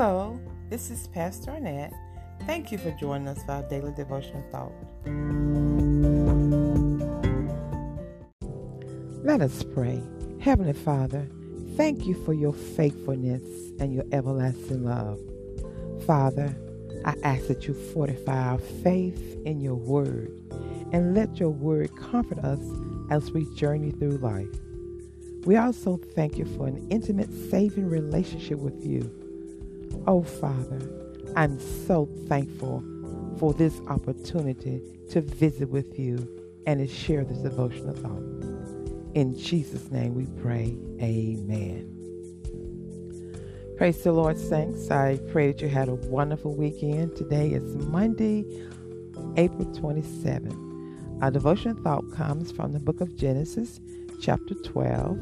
Hello, this is Pastor Annette. Thank you for joining us for our daily devotional thought. Let us pray. Heavenly Father, thank you for your faithfulness and your everlasting love. Father, I ask that you fortify our faith in your word and let your word comfort us as we journey through life. We also thank you for an intimate, saving relationship with you. Oh, Father, I'm so thankful for this opportunity to visit with you and to share this devotional thought. In Jesus' name we pray. Amen. Praise the Lord, saints. I pray that you had a wonderful weekend. Today is Monday, April 27. Our devotional thought comes from the book of Genesis, chapter 12,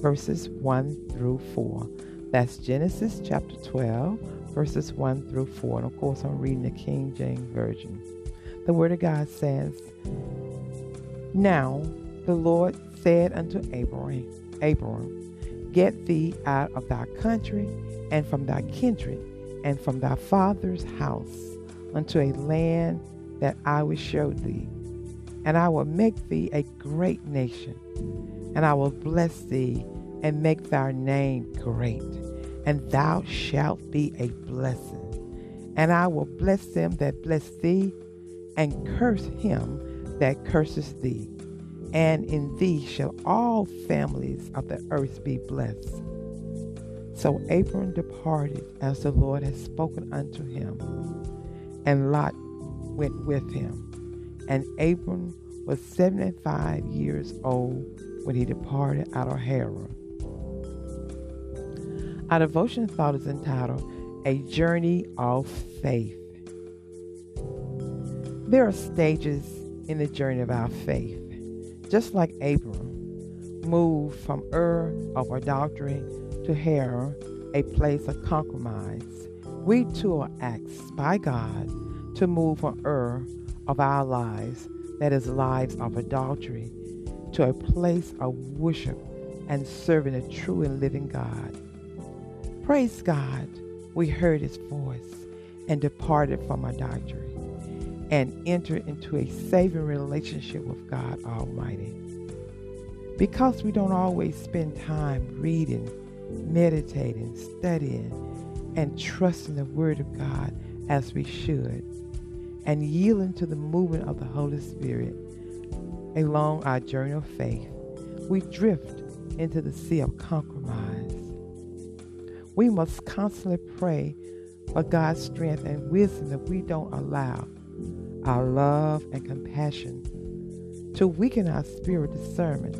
verses 1 through 4. That's Genesis chapter 12, verses 1 through 4. And of course, I'm reading the King James Version. The Word of God says, Now the Lord said unto Abram, Abram, Get thee out of thy country and from thy kindred and from thy father's house unto a land that I will show thee. And I will make thee a great nation, and I will bless thee and make thy name great, and thou shalt be a blessing. And I will bless them that bless thee, and curse him that curses thee. And in thee shall all families of the earth be blessed. So Abram departed as the Lord had spoken unto him, and Lot went with him. And Abram was seventy five years old when he departed out of Haran. Our devotion thought is entitled A Journey of Faith. There are stages in the journey of our faith. Just like Abram moved from Ur of adultery to Haran, a place of compromise, we too are asked by God to move from Ur of our lives, that is, lives of adultery, to a place of worship and serving a true and living God. Praise God, we heard his voice and departed from adultery and entered into a saving relationship with God Almighty. Because we don't always spend time reading, meditating, studying, and trusting the Word of God as we should, and yielding to the movement of the Holy Spirit along our journey of faith, we drift into the sea of compromise we must constantly pray for God's strength and wisdom that we don't allow our love and compassion to weaken our spirit discernment.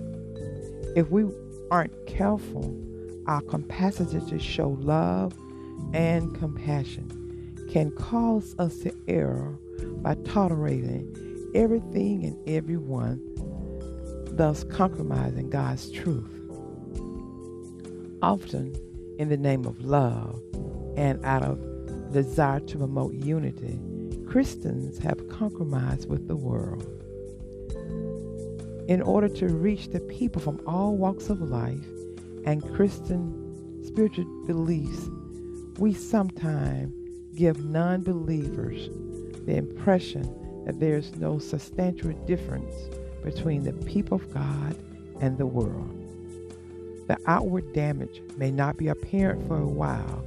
If we aren't careful, our capacity to show love and compassion can cause us to err by tolerating everything and everyone, thus compromising God's truth. Often, in the name of love and out of desire to promote unity, Christians have compromised with the world. In order to reach the people from all walks of life and Christian spiritual beliefs, we sometimes give non believers the impression that there is no substantial difference between the people of God and the world. The outward damage may not be apparent for a while,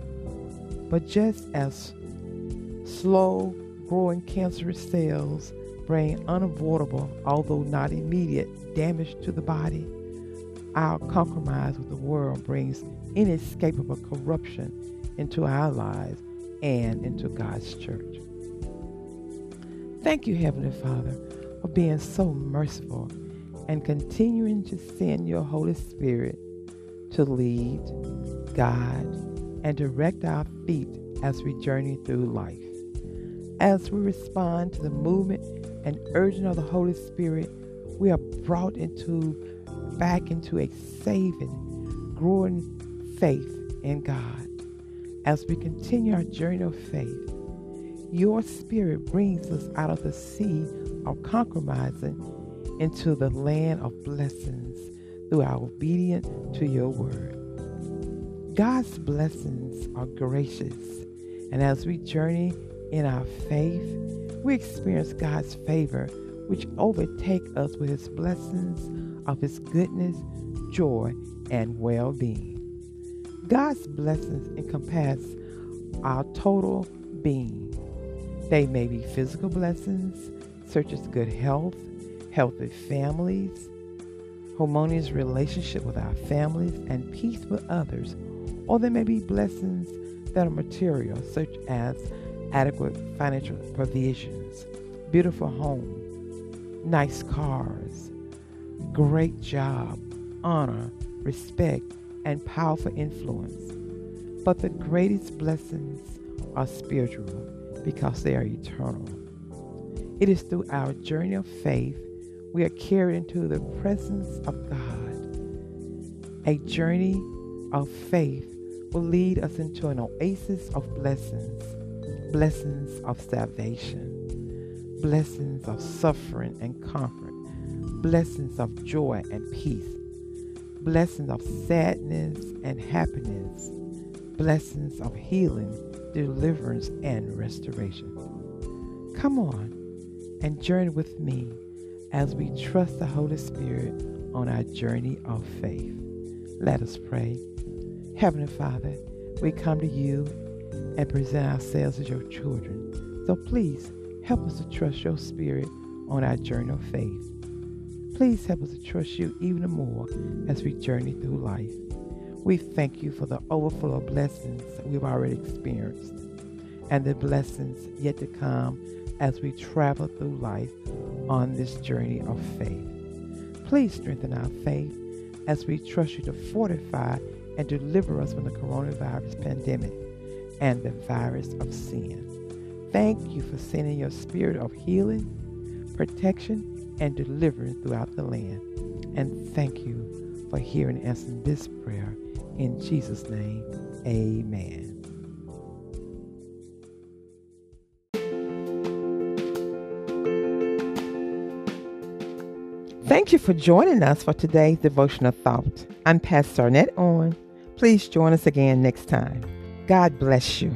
but just as slow growing cancerous cells bring unavoidable, although not immediate, damage to the body, our compromise with the world brings inescapable corruption into our lives and into God's church. Thank you, Heavenly Father, for being so merciful and continuing to send your Holy Spirit to lead, guide, and direct our feet as we journey through life. As we respond to the movement and urging of the Holy Spirit, we are brought into back into a saving, growing faith in God. As we continue our journey of faith, your spirit brings us out of the sea of compromising into the land of blessings through our obedience to your word. God's blessings are gracious And as we journey in our faith, we experience God's favor, which overtake us with his blessings of his goodness, joy, and well-being. God's blessings encompass our total being. They may be physical blessings, such as good health, healthy families, harmonious relationship with our families, and peace with others, or there may be blessings that are material, such as adequate financial provisions, beautiful home, nice cars, great job, honor, respect, and powerful influence. But the greatest blessings are spiritual because they are eternal. It is through our journey of faith we are carried into the presence of God. A journey of faith will lead us into an oasis of blessings, blessings of salvation, blessings of suffering and comfort, blessings of joy and peace, blessings of sadness and happiness, blessings of healing, deliverance, and restoration. Come on and journey with me as we trust the Holy Spirit on our journey of faith. Let us pray. Heavenly Father, we come to you and present ourselves as your children. So please help us to trust your Spirit on our journey of faith. Please help us to trust you even more as we journey through life. We thank you for the overflow of blessings we've already experienced and the blessings yet to come as we travel through life on this journey of faith. Please strengthen our faith as we trust you to fortify and deliver us from the coronavirus pandemic and the virus of sin. Thank you for sending your spirit of healing, protection, and deliverance throughout the land. And thank you for hearing and answering this prayer. In Jesus' name, amen. Thank you for joining us for today's devotional thought. I'm Pastor Arnett Owen. Please join us again next time. God bless you.